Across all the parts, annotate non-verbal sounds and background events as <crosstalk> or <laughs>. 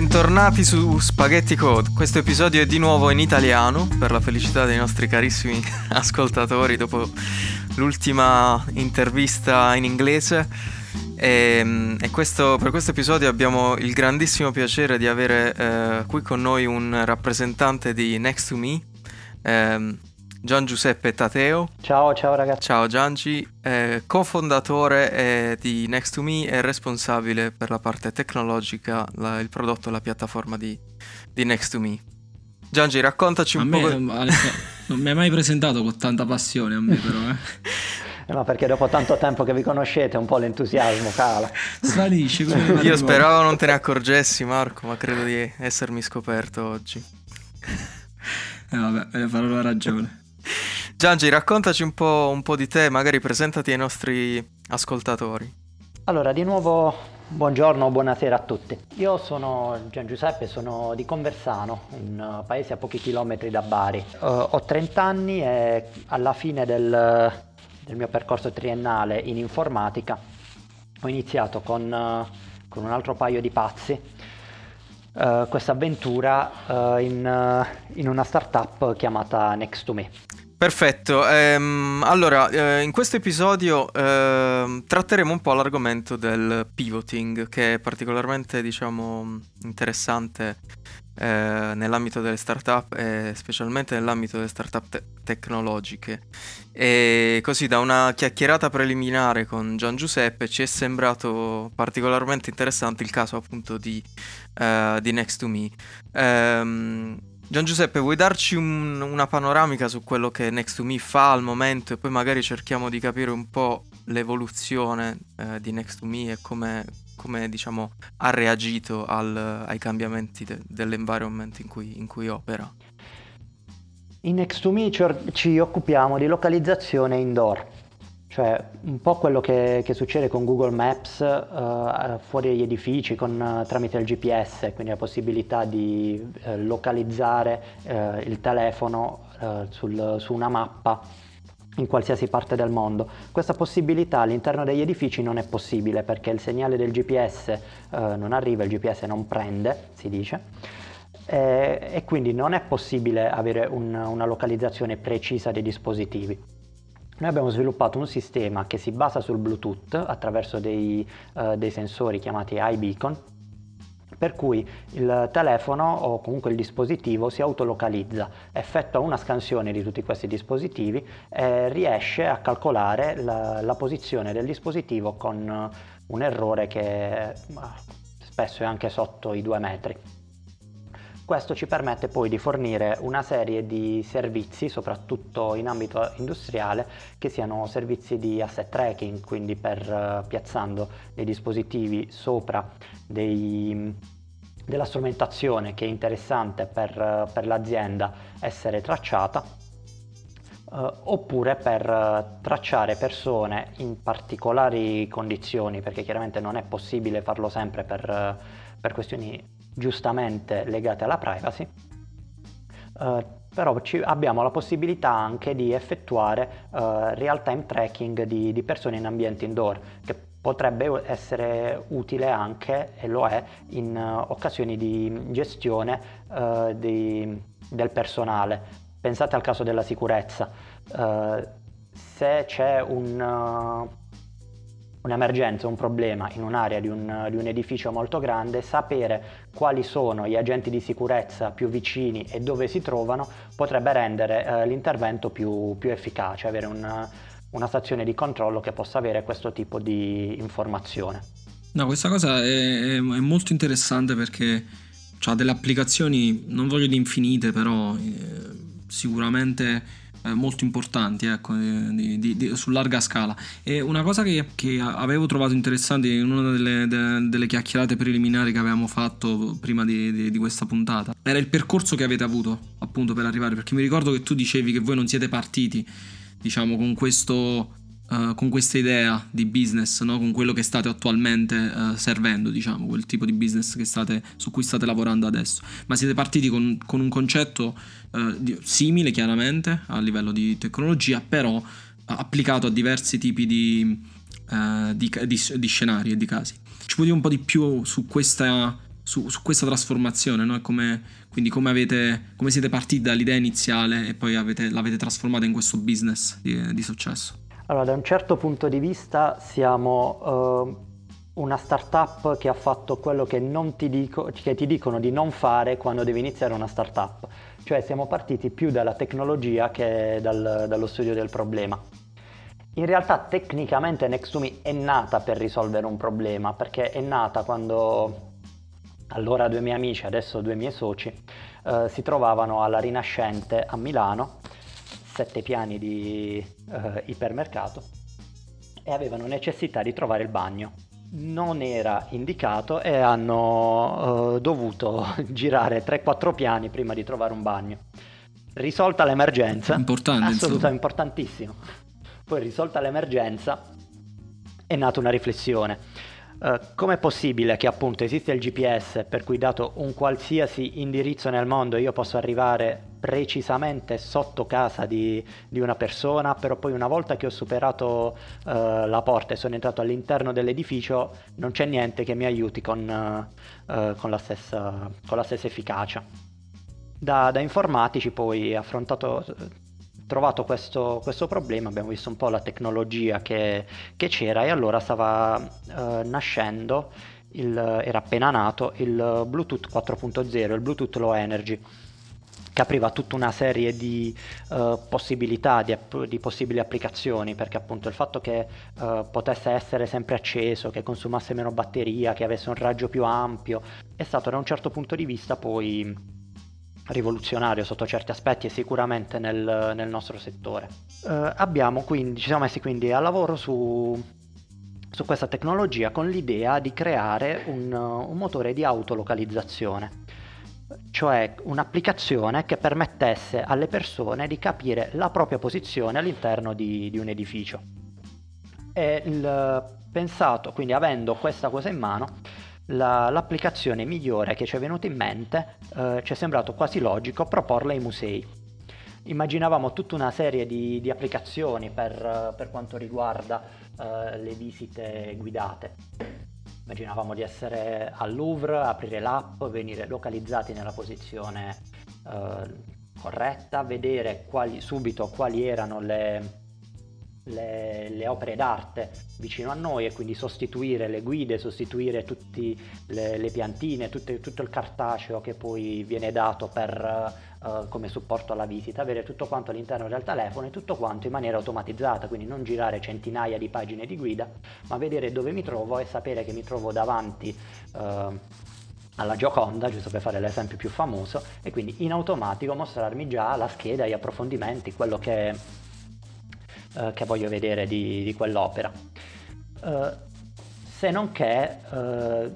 Bentornati su Spaghetti Code. Questo episodio è di nuovo in italiano per la felicità dei nostri carissimi <laughs> ascoltatori dopo l'ultima intervista in inglese. E, e questo, per questo episodio abbiamo il grandissimo piacere di avere eh, qui con noi un rappresentante di Next to Me, eh, Gian Giuseppe Tateo. Ciao, ciao ragazzi. Ciao Giangi, eh, cofondatore eh, di Next2Me e responsabile per la parte tecnologica, la, il prodotto, la piattaforma di, di Next2Me. Giangi, raccontaci un a po'. Me, non mi hai mai <laughs> presentato con tanta passione a me, però. Eh. No, perché dopo tanto tempo che vi conoscete un po' l'entusiasmo cala. Svanisce Io speravo non te ne accorgessi, Marco, ma credo di essermi scoperto oggi. Eh vabbè, farò la ragione. Giangi, raccontaci un po', un po' di te, magari presentati ai nostri ascoltatori. Allora, di nuovo buongiorno, buonasera a tutti. Io sono Gian Giuseppe, sono di Conversano, un paese a pochi chilometri da Bari. Uh, ho 30 anni e alla fine del, del, mio percorso triennale in informatica ho iniziato con, uh, con un altro paio di pazzi uh, questa avventura uh, in, uh, in, una startup chiamata Next2Me. Perfetto, ehm, allora eh, in questo episodio eh, tratteremo un po' l'argomento del pivoting che è particolarmente diciamo interessante eh, nell'ambito delle startup e specialmente nell'ambito delle startup te- tecnologiche. E così da una chiacchierata preliminare con Gian Giuseppe ci è sembrato particolarmente interessante il caso appunto di, uh, di Next2Me. Um, Gian Giuseppe, vuoi darci un, una panoramica su quello che Next2Me fa al momento e poi magari cerchiamo di capire un po' l'evoluzione eh, di Next2Me e come, come diciamo, ha reagito al, ai cambiamenti de, dell'environment in cui, in cui opera? In Next2Me ci, ci occupiamo di localizzazione indoor, cioè un po' quello che, che succede con Google Maps uh, fuori dagli edifici con, uh, tramite il GPS, quindi la possibilità di uh, localizzare il telefono sul, su una mappa in qualsiasi parte del mondo. Questa possibilità all'interno degli edifici non è possibile perché il segnale del GPS eh, non arriva, il GPS non prende, si dice, eh, e quindi non è possibile avere un, una localizzazione precisa dei dispositivi. Noi abbiamo sviluppato un sistema che si basa sul Bluetooth attraverso dei, uh, dei sensori chiamati iBeacon per cui il telefono o comunque il dispositivo si autolocalizza, effettua una scansione di tutti questi dispositivi e riesce a calcolare la, la posizione del dispositivo con un errore che spesso è anche sotto i due metri. Questo ci permette poi di fornire una serie di servizi, soprattutto in ambito industriale, che siano servizi di asset tracking, quindi per uh, piazzando dei dispositivi sopra dei, della strumentazione che è interessante per, uh, per l'azienda essere tracciata, uh, oppure per tracciare persone in particolari condizioni, perché chiaramente non è possibile farlo sempre per, per questioni giustamente legate alla privacy, eh, però ci, abbiamo la possibilità anche di effettuare eh, real-time tracking di, di, persone in ambienti indoor, che potrebbe essere utile anche, e lo è, in uh, occasioni di gestione uh, di, del personale. Pensate al caso della sicurezza. Uh, se c'è un un'emergenza, un problema in un'area di un, di un, edificio molto grande, sapere quali sono gli agenti di sicurezza più vicini e dove si trovano potrebbe rendere eh, l'intervento più, più, efficace, avere una, una stazione di controllo che possa avere questo tipo di informazione. No, questa cosa è, è molto interessante perché ha delle applicazioni, non voglio di infinite, però eh, sicuramente molto importanti ecco, di, di, di, su larga scala. E una cosa che, che, avevo trovato interessante in una delle, de, delle, chiacchierate preliminari che avevamo fatto prima di, questa puntata era il percorso che avete avuto appunto per arrivare, perché mi ricordo che tu dicevi che voi non siete partiti diciamo con questo uh, con questa idea di business, no? con quello che state attualmente uh, servendo, diciamo, quel tipo di business state, su cui state lavorando adesso. Ma siete partiti con, con un concetto uh, di, simile, chiaramente, a livello di tecnologia, però applicato a diversi tipi di, di, di, di scenari e di casi. Ci puoi dire un po' di più su questa su, su questa trasformazione, no? come, quindi come, avete, come, siete partiti dall'idea iniziale e poi avete, l'avete trasformata in questo business di, di, successo? Allora, da un certo punto di vista siamo uh, una startup che ha fatto quello che, ti, dico, che ti dicono di non fare quando devi iniziare una startup, cioè siamo partiti più dalla tecnologia che dal, dallo studio del problema. In realtà tecnicamente Next2Me è nata per risolvere un problema, perché è nata quando allora due miei amici, adesso due miei soci, eh, si trovavano alla Rinascente a Milano, sette piani di eh, ipermercato, e avevano necessità di trovare il bagno. Non era indicato e hanno eh, dovuto <laughs> girare 3-4 piani prima di trovare un bagno. Risolta l'emergenza, Importante, assolutamente importantissimo. Poi risolta l'emergenza è nata una riflessione Uh, com'è possibile che appunto esiste il GPS per cui dato un qualsiasi indirizzo nel mondo io posso arrivare precisamente sotto casa di, di una persona, però poi una volta che ho superato uh, la porta e sono entrato all'interno dell'edificio non c'è niente che mi aiuti con, uh, con, la, stessa, con la, stessa, efficacia. Da, da informatici poi affrontato trovato questo, questo, problema, abbiamo visto un po' la tecnologia che, che c'era e allora stava eh, nascendo, il, era appena nato, il Bluetooth 4.0, il Bluetooth Low Energy che apriva tutta una serie di uh, possibilità, di, di, possibili applicazioni, perché appunto il fatto che uh, potesse essere sempre acceso, che consumasse meno batteria, che avesse un raggio più ampio, è stato da un certo punto di vista poi rivoluzionario sotto certi aspetti e sicuramente nel, nel nostro settore. Eh, abbiamo quindi, ci siamo messi quindi a lavoro su, su questa tecnologia con l'idea di creare un, un motore di autolocalizzazione, cioè un'applicazione che permettesse alle persone di capire la propria posizione all'interno di, di un edificio. E il pensato, quindi avendo questa cosa in mano, la, l'applicazione migliore che ci è venuta in mente eh, ci è sembrato quasi logico proporla ai musei. Immaginavamo tutta una serie di, di applicazioni per, per, quanto riguarda eh, le visite guidate. Immaginavamo di essere al Louvre, aprire l'app, venire localizzati nella posizione eh, corretta, vedere quali, subito quali erano le, le, le, opere d'arte vicino a noi e quindi sostituire le guide, sostituire tutte le, le, piantine, tutte, tutto il cartaceo che poi viene dato per, uh, come supporto alla visita, avere tutto quanto all'interno del telefono e tutto quanto in maniera automatizzata, quindi non girare centinaia di pagine di guida, ma vedere dove mi trovo e sapere che mi trovo davanti. Uh, alla Gioconda, giusto per fare l'esempio più famoso, e quindi in automatico mostrarmi già la scheda, gli approfondimenti, quello che eh, che voglio vedere di, di quell'opera. Eh, se non che eh,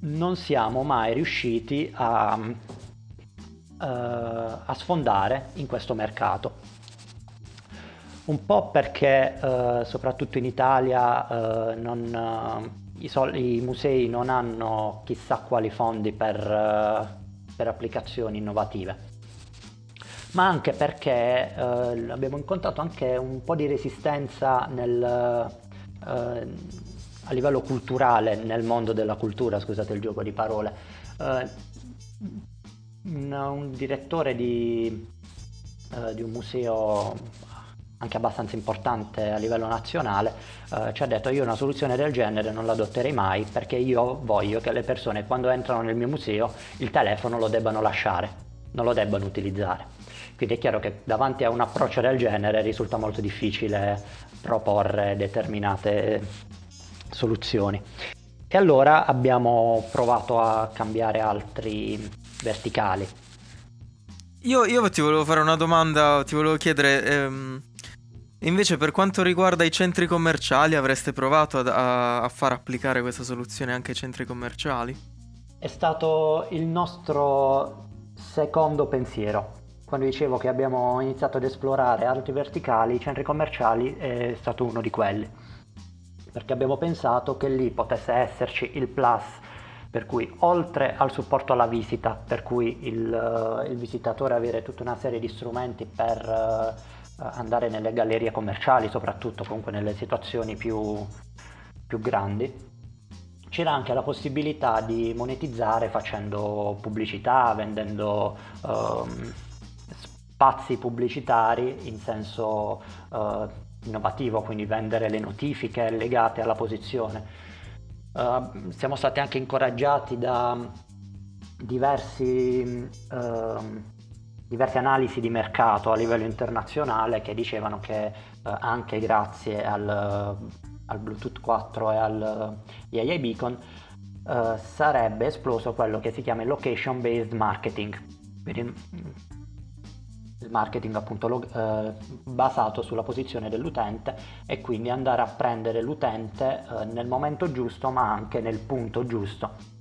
non siamo mai riusciti a, eh, a sfondare in questo mercato. Un po' perché eh, soprattutto in Italia non, i, sol- i, musei non hanno chissà quali fondi per, per applicazioni innovative ma anche perché eh, abbiamo incontrato anche un po' di resistenza nel, eh, a livello culturale nel mondo della cultura, scusate il gioco di parole. Eh, un, un, direttore di, eh, di, un museo anche abbastanza importante a livello nazionale eh, ci ha detto io una soluzione del genere non la adotterei mai perché io voglio che le persone quando entrano nel mio museo il telefono lo debbano lasciare, non lo debbano utilizzare. Quindi è chiaro che davanti a un approccio del genere risulta molto difficile proporre determinate soluzioni. E allora abbiamo provato a cambiare altri verticali. Io, io ti volevo fare una domanda, ti volevo chiedere, ehm, invece per quanto riguarda i centri commerciali, avreste provato a, a far applicare questa soluzione anche ai centri commerciali? È stato il nostro secondo pensiero quando dicevo che abbiamo iniziato ad esplorare altri verticali, i centri commerciali è stato uno di quelli, perché abbiamo pensato che lì potesse esserci il plus, per cui oltre al supporto alla visita, per cui il, il visitatore avere tutta una serie di strumenti per uh, andare nelle gallerie commerciali, soprattutto comunque nelle situazioni più, più grandi, c'era anche la possibilità di monetizzare facendo pubblicità, vendendo ehm, spazi pubblicitari in senso eh, innovativo, quindi vendere le notifiche legate alla posizione. Uh, siamo stati anche incoraggiati da diversi, uh, diverse analisi di mercato a livello internazionale che dicevano che uh, anche grazie al, al, Bluetooth 4 e al EIA Beacon sarebbe esploso quello che si chiama location based marketing. Quindi, il marketing appunto lo, eh, basato sulla posizione dell'utente e quindi andare a prendere l'utente eh, nel momento giusto ma anche nel punto giusto.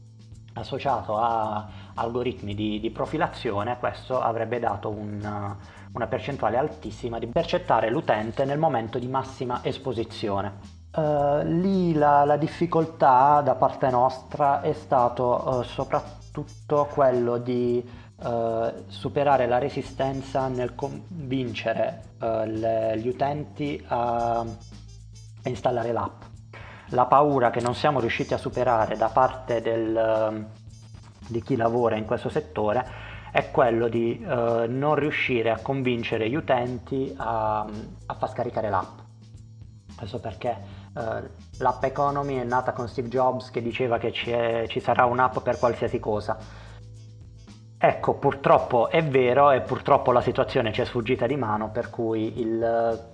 Associato a algoritmi di, di profilazione questo avrebbe dato un, una percentuale altissima di percettare l'utente nel momento di massima esposizione. Uh, lì la, la, difficoltà da parte nostra è stato uh, soprattutto quello di uh, superare la resistenza nel convincere le, gli utenti a, a, installare l'app. La paura che non siamo riusciti a superare da parte del, di chi lavora in questo settore è quello di non riuscire a convincere gli utenti a, a far scaricare l'app. Questo perché Uh, l'app economy è nata con Steve Jobs che diceva che ci sarà un'app per qualsiasi cosa. Ecco, purtroppo è vero e purtroppo la situazione ci è sfuggita di mano, per cui il,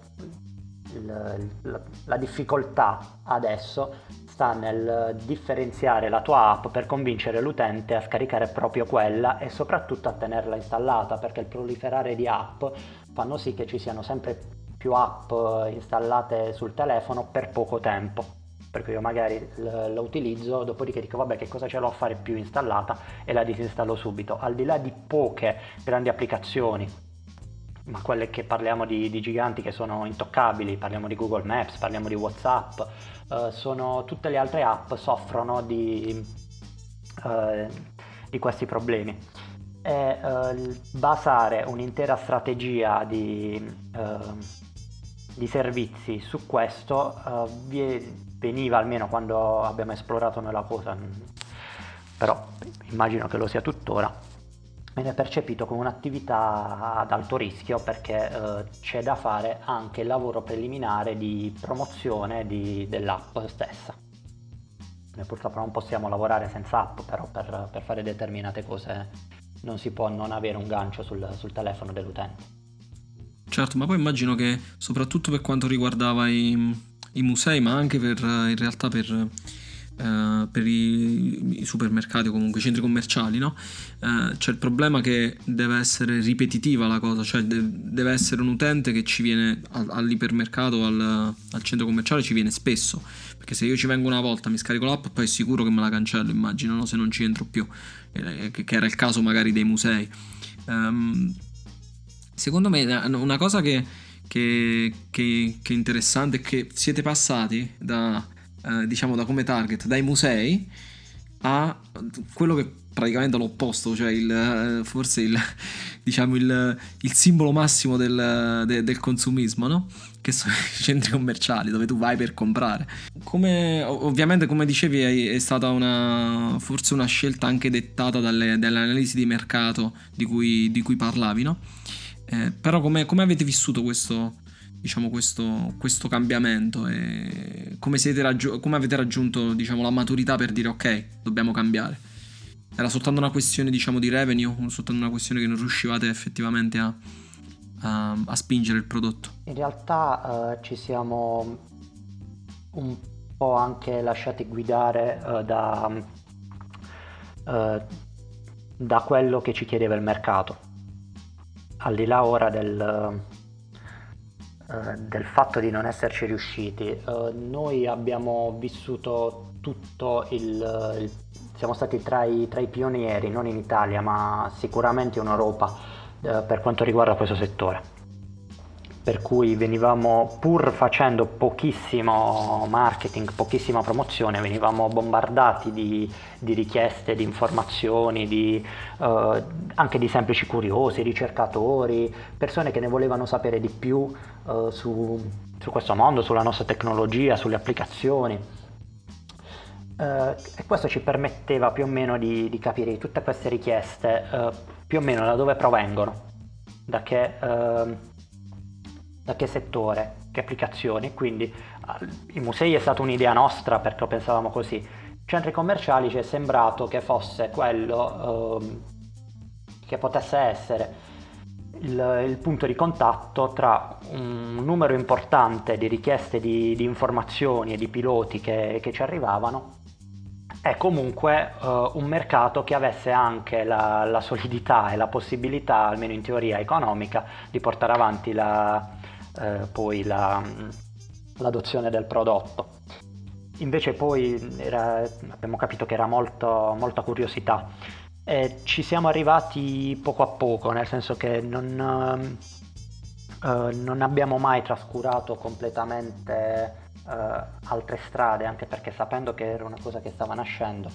il, la, la difficoltà adesso sta nel differenziare la tua app per convincere l'utente a scaricare proprio quella e soprattutto a tenerla installata, perché il proliferare di app fanno sì che ci siano sempre più app installate sul telefono per poco tempo per cui io magari la utilizzo, dopodiché dico vabbè che cosa ce l'ho a fare più installata e la disinstallo subito. Al di là di poche grandi applicazioni, ma quelle che parliamo di, di giganti che sono intoccabili, parliamo di Google Maps, parliamo di Whatsapp, eh, sono, tutte le altre app soffrono di, eh, di questi problemi e eh, basare un'intera strategia di, eh, di servizi su questo uh, veniva almeno quando abbiamo esplorato noi la cosa, però immagino che lo sia tuttora, viene percepito come un'attività ad alto rischio perché uh, c'è da fare anche il lavoro preliminare di promozione di, dell'app stessa. Noi purtroppo non possiamo lavorare senza app, però per, per fare determinate cose non si può non avere un gancio sul, sul telefono dell'utente. Certo, ma poi immagino che soprattutto per quanto riguardava i, i musei, ma anche per, in realtà per, uh, per i, i, supermercati o comunque i centri commerciali, no? Uh, c'è il problema che deve essere ripetitiva la cosa, cioè de- deve essere un utente che ci viene al, all'ipermercato o al, al, centro commerciale, ci viene spesso, perché se io ci vengo una volta, mi scarico l'app, poi è sicuro che me la cancello, immagino, no? se non ci entro più, eh, che, era il caso magari dei musei. Um, Secondo me una cosa che, che, che, che è interessante è che siete passati da, eh, diciamo, da come target dai musei a quello che praticamente l'opposto, cioè il, eh, forse il, <laughs> diciamo il, il simbolo massimo del, de, del, consumismo, no? Che sono i <laughs> centri commerciali dove tu vai per comprare. Come, ovviamente, come dicevi, è stata una, forse una scelta anche dettata dalle, dalle analisi di mercato di cui, di cui parlavi, no? Eh, però come, come, avete vissuto questo, diciamo, questo, questo cambiamento e come, raggi- come avete raggiunto diciamo, la maturità per dire ok, dobbiamo cambiare? Era soltanto una questione diciamo, di revenue, soltanto una questione che non riuscivate effettivamente a, a, a spingere il prodotto? In realtà uh, ci siamo un po' anche lasciati guidare uh, da, uh, da quello che ci chiedeva il mercato al di là ora del, uh, del fatto di non esserci riusciti, uh, noi abbiamo vissuto tutto il, il siamo stati tra i, tra i, pionieri, non in Italia, ma sicuramente in Europa uh, per quanto riguarda questo settore per cui venivamo pur facendo pochissimo marketing, pochissima promozione, venivamo bombardati di, di richieste, di informazioni, di, uh, anche di semplici curiosi, ricercatori, persone che ne volevano sapere di più uh, su, su, questo mondo, sulla nostra tecnologia, sulle applicazioni. Uh, e questo ci permetteva più o meno di, di capire tutte queste richieste uh, più o meno da dove provengono, da che, uh, da che settore, che applicazioni. Quindi i musei è stata un'idea nostra perché lo pensavamo così. Centri commerciali ci è sembrato che fosse quello ehm, che potesse essere il, il, punto di contatto tra un numero importante di richieste di, di informazioni e di piloti che, che ci arrivavano e comunque uh, un mercato che avesse anche la, la, solidità e la possibilità, almeno in teoria economica, di portare avanti la, eh, poi la, l'adozione del prodotto. Invece poi era, abbiamo capito che era molto, molta curiosità e ci siamo arrivati poco a poco, nel senso che non, uh, non abbiamo mai trascurato completamente uh, altre strade, anche perché sapendo che era una cosa che stava nascendo,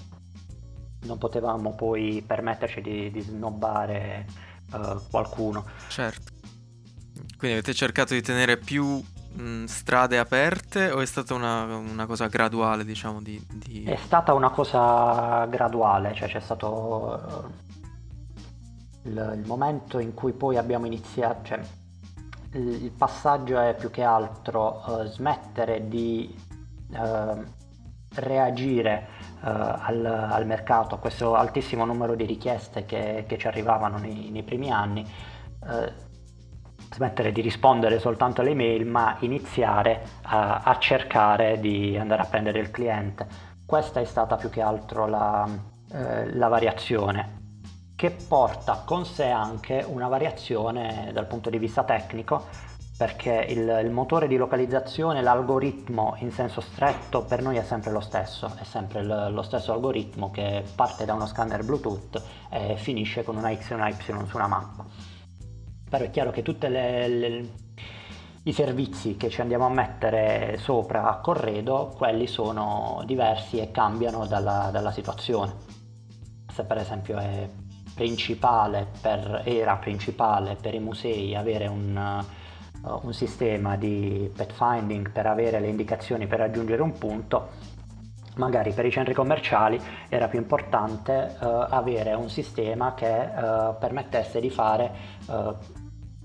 non potevamo poi permetterci di, di snobbare uh, qualcuno. Certo. Quindi avete cercato di tenere più mh, strade aperte o è stata una, una cosa graduale, diciamo? Di, di... È stata una cosa graduale, cioè c'è stato uh, il, il, momento in cui poi abbiamo iniziato, cioè il, il passaggio è più che altro uh, smettere di uh, reagire al, al, mercato, a questo altissimo numero di richieste che, che ci arrivavano nei, nei primi anni smettere di rispondere soltanto alle mail, ma iniziare a, a, cercare di andare a prendere il cliente. Questa è stata più che altro la, eh, la variazione, che porta con sé anche una variazione dal punto di vista tecnico, perché il, il, motore di localizzazione, l'algoritmo in senso stretto per noi è sempre lo stesso, è sempre l, lo stesso algoritmo che parte da uno scanner Bluetooth e finisce con una X e una Y su una mappa però è chiaro che tutti i servizi che ci andiamo a mettere sopra a corredo, quelli sono diversi e cambiano dalla, dalla situazione. Se per esempio principale per, era principale per i musei avere un, uh, un sistema di pathfinding per avere le indicazioni per raggiungere un punto, magari per i centri commerciali era più importante uh, avere un sistema che uh, permettesse di fare uh,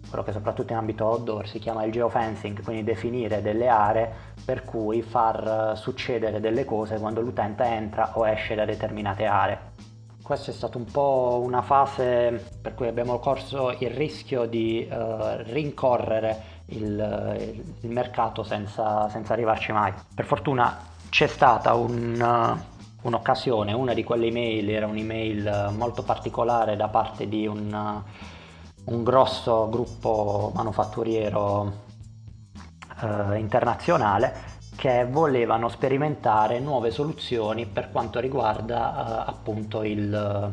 quello che soprattutto in ambito outdoor si chiama il geofencing, quindi definire delle aree per cui far succedere delle cose quando l'utente entra o esce da determinate aree. Questa è stata un po' una fase per cui abbiamo corso il rischio di rincorrere il, il mercato senza, senza arrivarci mai. Per fortuna c'è stata un, uh, un'occasione, una di quelle email era un'email molto particolare da parte di un, uh, un grosso gruppo manufatturiero uh, internazionale che volevano sperimentare nuove soluzioni per quanto riguarda appunto il,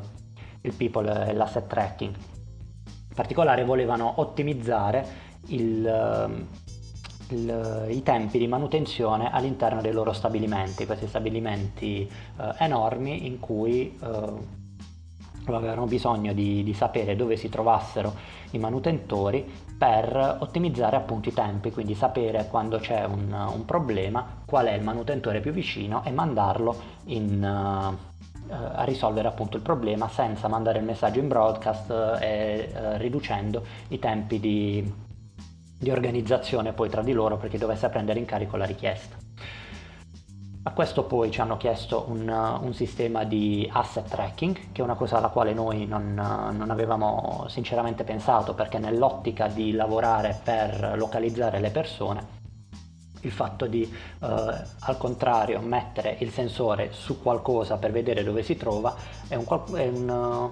il people e l'asset tracking. In particolare volevano ottimizzare il, il, i tempi di manutenzione all'interno dei loro stabilimenti, questi stabilimenti eh, enormi in cui eh, avevano bisogno di, di, sapere dove si trovassero i manutentori per ottimizzare appunto i tempi, quindi sapere quando c'è un, un problema, qual è il manutentore più vicino e mandarlo in, uh, a risolvere appunto il problema senza mandare il messaggio in broadcast e uh, riducendo i tempi di, di organizzazione poi tra di loro perché dovesse prendere in carico la richiesta. A questo poi ci hanno chiesto un, un, sistema di asset tracking, che è una cosa alla quale noi non, non, avevamo sinceramente pensato, perché nell'ottica di lavorare per localizzare le persone, il fatto di eh, al contrario mettere il sensore su qualcosa per vedere dove si trova è un, è un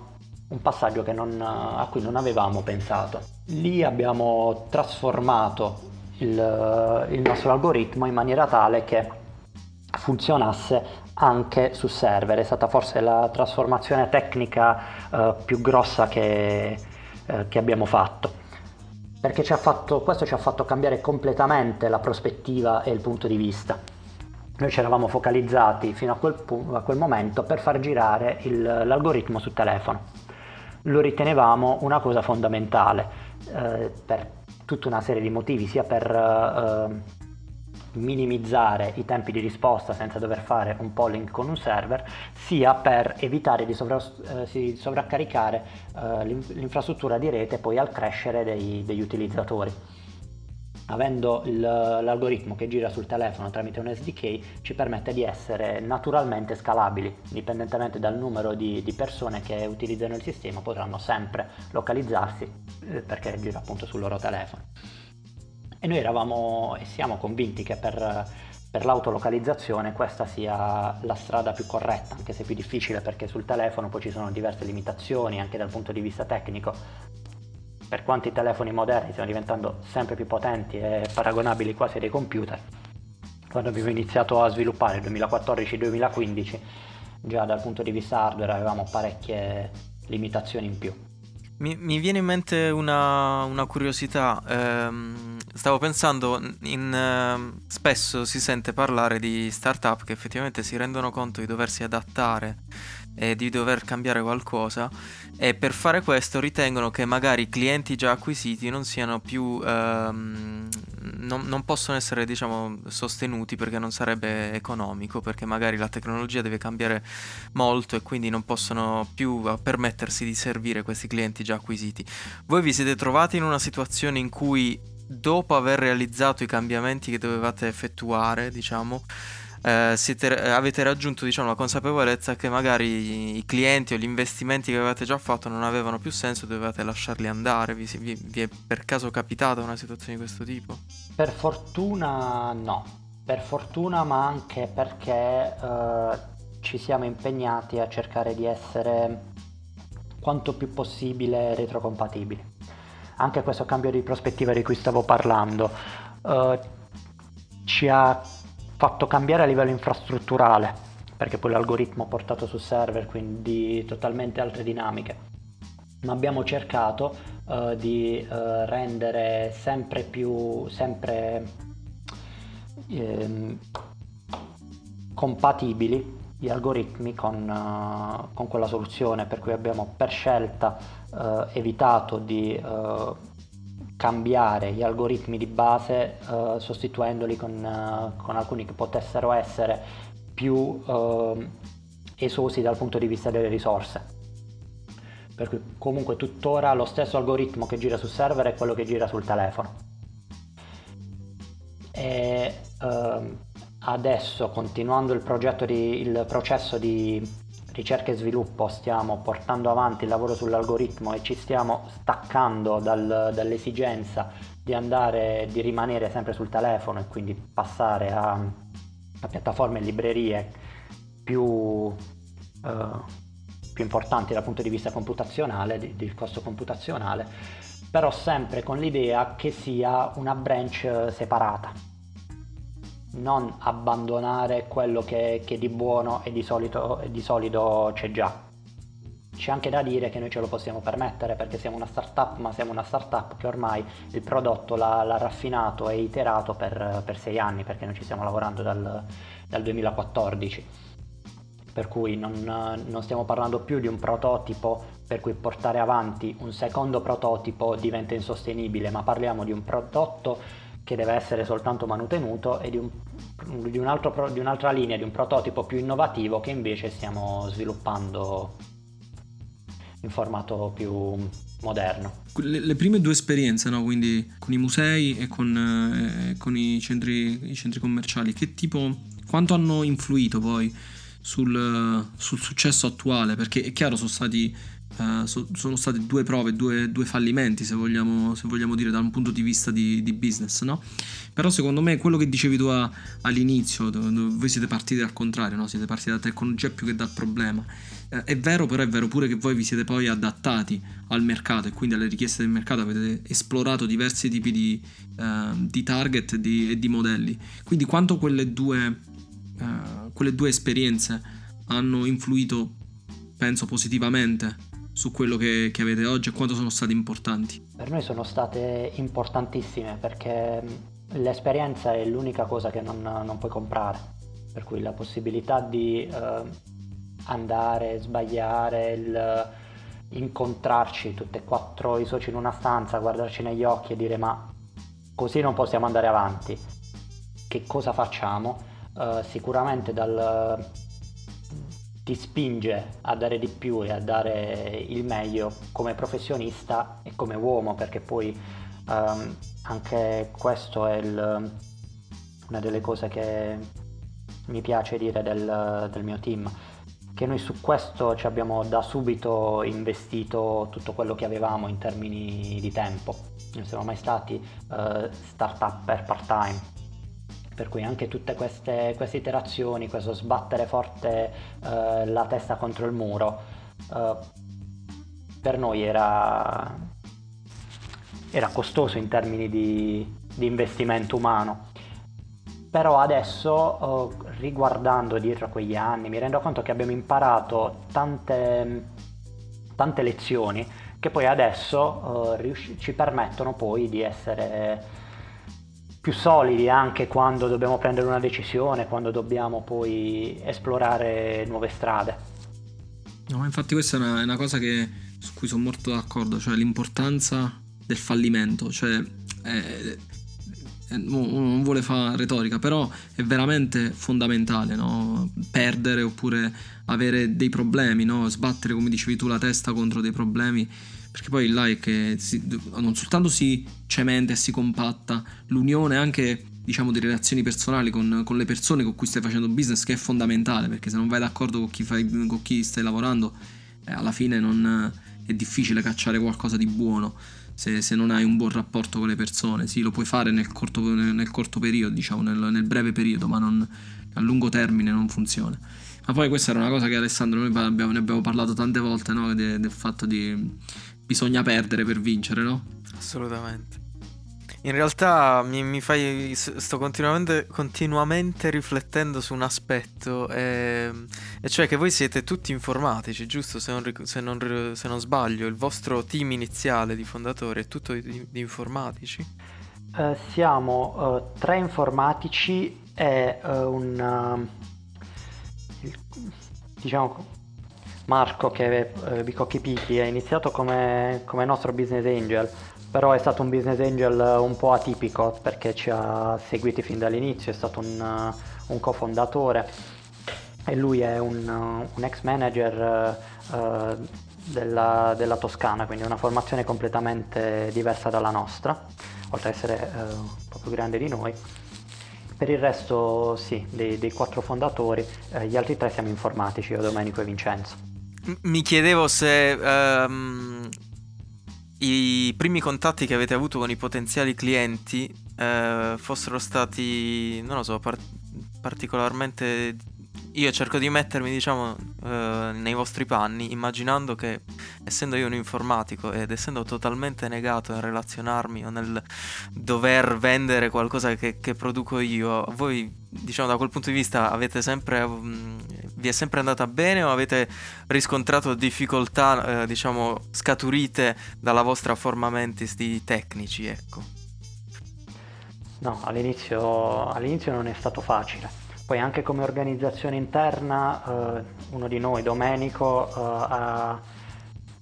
un passaggio non, a cui non avevamo pensato. Lì abbiamo trasformato il, il nostro algoritmo in maniera tale che funzionasse anche su server. È stata forse la trasformazione tecnica eh, più grossa che, eh, che, abbiamo fatto. Perché ci fatto, questo ci ha fatto cambiare completamente la prospettiva e il punto di vista. Noi ci eravamo focalizzati fino a quel, a quel momento per far girare il, l'algoritmo sul telefono lo ritenevamo una cosa fondamentale eh, per tutta una serie di motivi, sia per eh, minimizzare i tempi di risposta senza dover fare un polling con un server, sia per evitare di, sovra, eh, sovraccaricare eh, l'infrastruttura di rete poi al crescere dei, degli utilizzatori. Avendo l'algoritmo che gira sul telefono tramite un SDK ci permette di essere naturalmente scalabili, indipendentemente dal numero di, di persone che utilizzano il sistema potranno sempre localizzarsi eh, perché gira appunto sul loro telefono. E noi eravamo e siamo convinti che per, per l'autolocalizzazione questa sia la strada più corretta, anche se più difficile perché sul telefono poi ci sono diverse limitazioni anche dal punto di vista tecnico. Per quanto i telefoni moderni stiano diventando sempre più potenti e paragonabili quasi ai computer, quando abbiamo iniziato a sviluppare nel 2014-2015, già dal punto di vista hardware avevamo parecchie limitazioni in più. Mi, mi, viene in mente una, una curiosità, ehm, stavo pensando, in, eh, spesso si sente parlare di startup che effettivamente si rendono conto di doversi adattare e di dover cambiare qualcosa. E per fare questo ritengono che magari i clienti già acquisiti non siano più ehm, non, non, possono essere diciamo sostenuti perché non sarebbe economico perché magari la tecnologia deve cambiare molto e quindi non possono più permettersi di servire questi clienti già acquisiti. Voi vi siete trovati in una situazione in cui dopo aver realizzato i cambiamenti che dovevate effettuare diciamo eh, siete, eh, avete raggiunto diciamo, la consapevolezza che magari i clienti o gli investimenti che avevate già fatto non avevano più senso e dovevate lasciarli andare. Vi, vi, vi è per caso capitata una situazione di questo tipo? Per fortuna no, per fortuna ma anche perché eh, ci siamo impegnati a cercare di essere quanto più possibile retrocompatibili. Anche questo cambio di prospettiva di cui stavo parlando eh, ci ha fatto cambiare a livello infrastrutturale, perché poi l'algoritmo ha portato su server, quindi totalmente altre dinamiche. Ma abbiamo cercato uh, di uh, rendere sempre più sempre, ehm, compatibili gli algoritmi con, uh, con, quella soluzione, per cui abbiamo per scelta evitato di cambiare gli algoritmi di base uh, sostituendoli con, uh, con, alcuni che potessero essere più uh, esosi dal punto di vista delle risorse. Per cui comunque tuttora lo stesso algoritmo che gira sul server è quello che gira sul telefono. E ehm, adesso continuando il, di, il processo di ricerca e sviluppo stiamo portando avanti il lavoro sull'algoritmo e ci stiamo staccando dal, dall'esigenza di andare, di rimanere sempre sul telefono e quindi passare a, a piattaforme e librerie più, eh, più, importanti dal punto di vista computazionale, di, di costo computazionale, però sempre con l'idea che sia una branch separata non abbandonare quello che, che di buono e di, solito, di solido c'è già. C'è anche da dire che noi ce lo possiamo permettere perché siamo una startup, ma siamo una startup che ormai il prodotto l'ha, l'ha raffinato e iterato per, per, sei anni perché noi ci stiamo lavorando dal, dal 2014. Per cui non, non stiamo parlando più di un prototipo per cui portare avanti un secondo prototipo diventa insostenibile, ma parliamo di un prodotto che deve essere soltanto manutenuto e di, un, di, un altro, di, un'altra linea, di un prototipo più innovativo che invece stiamo sviluppando in formato più moderno. Le, le prime due esperienze, no? quindi con i musei e con, eh, con i, centri, i, centri, commerciali, che tipo, quanto hanno influito poi sul, sul successo attuale? Perché è chiaro, sono stati Uh, so, sono state due prove, due, due fallimenti se vogliamo, se vogliamo, dire da un punto di vista di, di business, no? Però secondo me quello che dicevi tu a, all'inizio, dove, dove voi siete partiti al contrario, no? siete partiti dalla tecnologia più che dal problema. Uh, è vero, però è vero pure che voi vi siete poi adattati al mercato e quindi alle richieste del mercato avete esplorato diversi tipi di, uh, di target di, e di modelli. Quindi quanto quelle due, quelle due esperienze hanno influito, penso positivamente, su quello che, che, avete oggi e quanto sono state importanti? Per noi sono state importantissime perché l'esperienza è l'unica cosa che non, non puoi comprare, per cui la possibilità di eh, andare, sbagliare, il, incontrarci tutti e quattro i soci in una stanza, guardarci negli occhi e dire ma così non possiamo andare avanti. che cosa facciamo, uh, sicuramente dal, ti spinge a dare di più e a dare il meglio come professionista e come uomo, perché poi um, anche questo è il, una delle cose che mi piace dire del, del mio team che noi su questo ci abbiamo da subito investito tutto quello che avevamo in termini di tempo. Non siamo mai stati uh, start-up per part-time, per cui anche tutte queste, queste iterazioni, questo sbattere forte uh, la testa contro il muro, uh, per noi era, era costoso in termini di, di investimento umano. Però adesso uh, riguardando dietro quegli anni mi rendo conto che abbiamo imparato tante, tante lezioni che poi adesso uh, riusci- ci permettono poi di essere più solidi anche quando dobbiamo prendere una decisione, quando dobbiamo poi esplorare nuove strade. No, infatti questa è una, è una cosa che, su cui sono molto d'accordo, cioè l'importanza del fallimento, cioè eh, eh, non vuole fare retorica, però è veramente fondamentale no? perdere oppure avere dei problemi, no? sbattere come dicevi tu la testa contro dei problemi, perché poi là è che si, non soltanto si cementa e si compatta l'unione anche diciamo di relazioni personali con, con, le persone con cui stai facendo business che è fondamentale, perché se non vai d'accordo con chi, fai, con chi stai lavorando eh, alla fine non, è difficile cacciare qualcosa di buono se, se, non hai un buon rapporto con le persone. Sì, lo puoi fare nel corto, nel corto periodo, diciamo, nel, nel, breve periodo, ma non, a lungo termine non funziona. Ma poi questa era una cosa che Alessandro, noi abbiamo, ne abbiamo parlato tante volte, no? De, del fatto di bisogna perdere per vincere, no? Assolutamente. In realtà mi, mi fai. Sto continuamente, continuamente, riflettendo su un aspetto, e, ehm, e, cioè che voi siete tutti informatici, giusto? Se non, se, non, se non, sbaglio, il vostro team iniziale di fondatori è tutto di, di informatici? Uh, siamo uh, tre informatici e uh, un. Il, diciamo. Marco che è Bicocchi Pichi è iniziato come, come nostro business angel però è stato un business angel un po' atipico perché ci ha seguiti fin dall'inizio, è stato un, un cofondatore e lui è un, un ex manager uh, della, della, Toscana, quindi una formazione completamente diversa dalla nostra, oltre ad essere uh, un po' più grande di noi. Per il resto sì, dei, dei quattro fondatori, eh, gli altri tre siamo informatici, io, Domenico e Vincenzo. Mi chiedevo se um, i primi contatti che avete avuto con i potenziali clienti eh, fossero stati, non lo so, par- particolarmente... Io cerco di mettermi, diciamo, eh, nei vostri panni, immaginando che, essendo io un informatico ed essendo totalmente negato nel relazionarmi o nel dover vendere qualcosa che, che produco io, voi, diciamo, da quel punto di vista avete sempre... Um, vi è sempre andata bene o avete riscontrato difficoltà, eh, diciamo, scaturite dalla vostra forma mentis di tecnici, ecco? No, all'inizio, all'inizio non è stato facile. Poi anche come organizzazione interna, eh, uno di noi, Domenico, eh, ha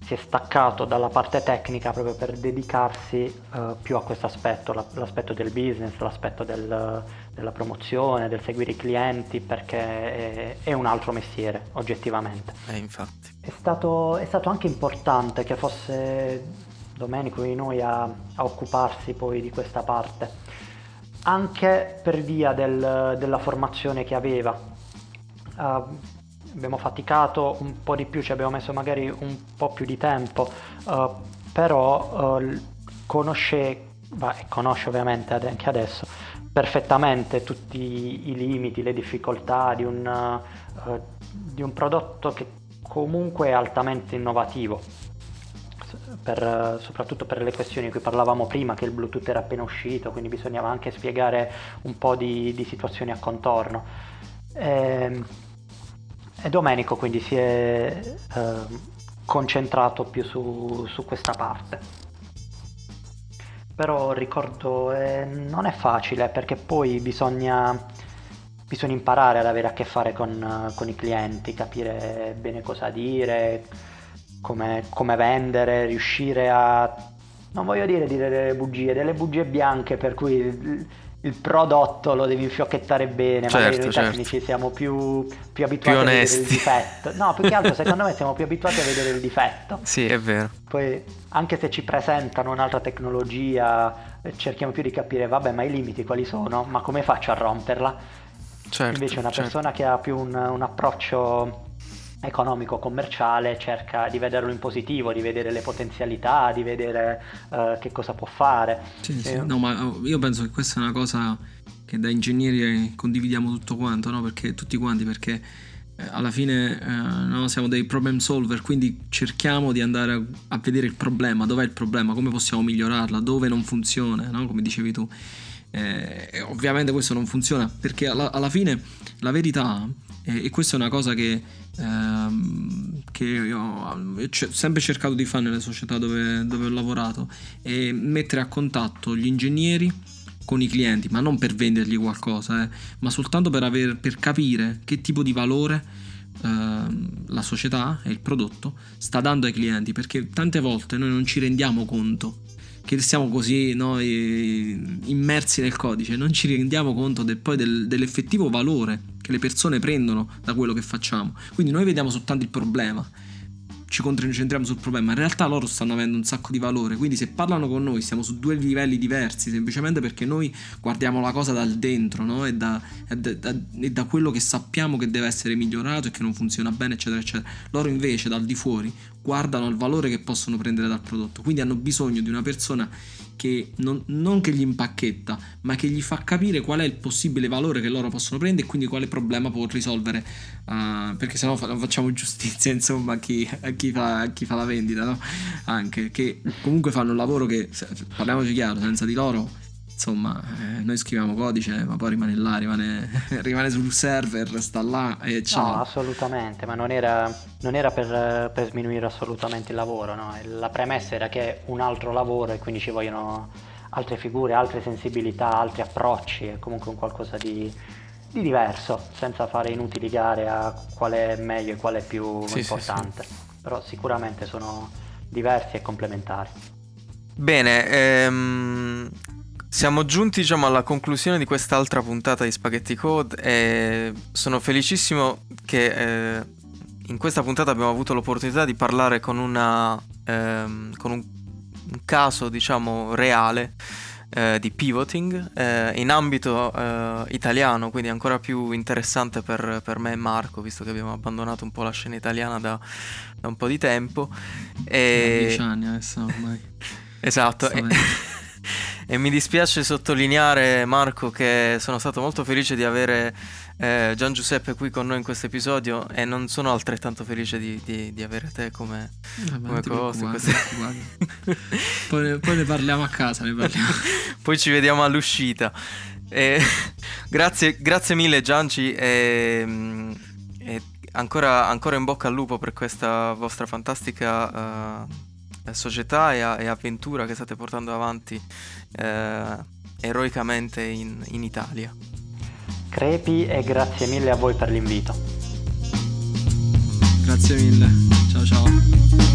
si è staccato dalla parte tecnica proprio per dedicarsi uh, più a questo aspetto, l'aspetto del business, l'aspetto del, della promozione, del seguire i clienti, perché è, è un altro mestiere, oggettivamente. Eh, infatti. È stato, è stato, anche importante che fosse Domenico di noi a, a, occuparsi poi di questa parte, anche per via del, della formazione che aveva. Uh, abbiamo faticato un po' di più, ci abbiamo messo magari un po' più di tempo, uh, però uh, conosce, beh, conosce ovviamente anche adesso perfettamente tutti i limiti, le difficoltà di un, uh, di un prodotto che comunque è altamente innovativo. Per, soprattutto per le questioni di cui parlavamo prima, che il Bluetooth era appena uscito, quindi bisognava anche spiegare un po' di, di situazioni a contorno. E, ehm, e Domenico quindi si è eh, concentrato più su, su, questa parte. Però ricordo, eh, non è facile perché poi bisogna, bisogna, imparare ad avere a che fare con, con, i clienti, capire bene cosa dire, come, come vendere, riuscire a non voglio dire dire delle bugie, delle bugie bianche per cui il prodotto lo devi fiocchettare bene, certo, magari noi certo. tecnici siamo più, più abituati più a vedere il difetto. No, più che altro <laughs> secondo me siamo più abituati a vedere il difetto. Sì, è vero. Poi anche se ci presentano un'altra tecnologia, eh, cerchiamo più di capire, vabbè, ma i limiti quali sono? Ma come faccio a romperla? Certo, Invece una certo. persona che ha più un, un approccio economico-commerciale cerca di vederlo in positivo, di vedere le potenzialità, di vedere eh, che cosa può fare. Sì, sì. Eh, No, ma oh, io penso che questa è una cosa che da ingegneri condividiamo tutto quanto, no? Perché tutti quanti, perché eh, alla fine eh, no, siamo dei problem solver, quindi cerchiamo di andare a, a vedere il problema, dov'è il problema, come possiamo migliorarla, dove non funziona, no? Come dicevi tu. Eh, e ovviamente questo non funziona perché alla, alla fine la verità, eh, e questa è una cosa che, ehm, che io ho sempre cercato di fare nelle società dove, dove ho lavorato, è mettere a contatto gli ingegneri con i clienti, ma non per vendergli qualcosa, eh, ma soltanto per, aver, per capire che tipo di valore ehm, la società e il prodotto sta dando ai clienti, perché tante volte noi non ci rendiamo conto che siamo così noi immersi nel codice, non ci rendiamo conto del- poi del- dell'effettivo valore che le persone prendono da quello che facciamo. Quindi noi vediamo soltanto il problema, ci concentriamo sul problema, in realtà loro stanno avendo un sacco di valore, quindi se parlano con noi siamo su due livelli diversi, semplicemente perché noi guardiamo la cosa dal dentro, no? E da, e da- e da quello che sappiamo che deve essere migliorato e che non funziona bene, eccetera, eccetera. Loro invece dal di fuori guardano il valore che possono prendere dal prodotto, quindi hanno bisogno di una persona che non, non che gli impacchetta, ma che gli fa capire qual è il possibile valore che loro possono prendere e quindi quale problema può risolvere, uh, perché sennò fa- facciamo giustizia <laughs> insomma a chi, a chi fa, a chi fa la vendita, no? Anche che comunque fanno un lavoro che, parliamoci chiaro, senza di loro insomma, eh, noi scriviamo codice, ma poi rimane là, rimane, <laughs> rimane sul server, sta là e ciao. No, assolutamente, ma non era, non era per, per sminuire assolutamente il lavoro, no? La premessa era che è un altro lavoro e quindi ci vogliono altre figure, altre sensibilità, altri approcci, è comunque un qualcosa di, di diverso, senza fare inutili gare a qual è meglio e qual è più Sì, sì, importante. Però sicuramente sono diversi e complementari. Bene, ehm, siamo giunti diciamo alla conclusione di quest'altra puntata di Spaghetti Code e sono felicissimo che eh, in questa puntata abbiamo avuto l'opportunità di parlare con, una, ehm, con un, un caso diciamo reale eh, di pivoting eh, in ambito eh, italiano, quindi ancora più interessante per, per me e Marco, visto che abbiamo abbandonato un po' la scena italiana da, da un po' di tempo. E... Dieci anni adesso ormai. Esatto. E. <laughs> e mi dispiace sottolineare, Marco, che sono stato molto felice di avere eh, Gian Giuseppe qui con noi in questo episodio e non sono altrettanto felice di, di- di avere te come, come preoccupare, queste- <laughs> poi, ne, poi ne parliamo a casa, ne parliamo. <laughs> Poi ci vediamo all'uscita. E- <laughs> grazie, grazie mille Gianci e, e ancora, ancora in bocca al lupo per questa vostra fantastica eh, società e, a- e avventura che state portando avanti eh, eroicamente in, in Italia. Crepi e grazie mille a voi per l'invito. Grazie mille. Ciao ciao.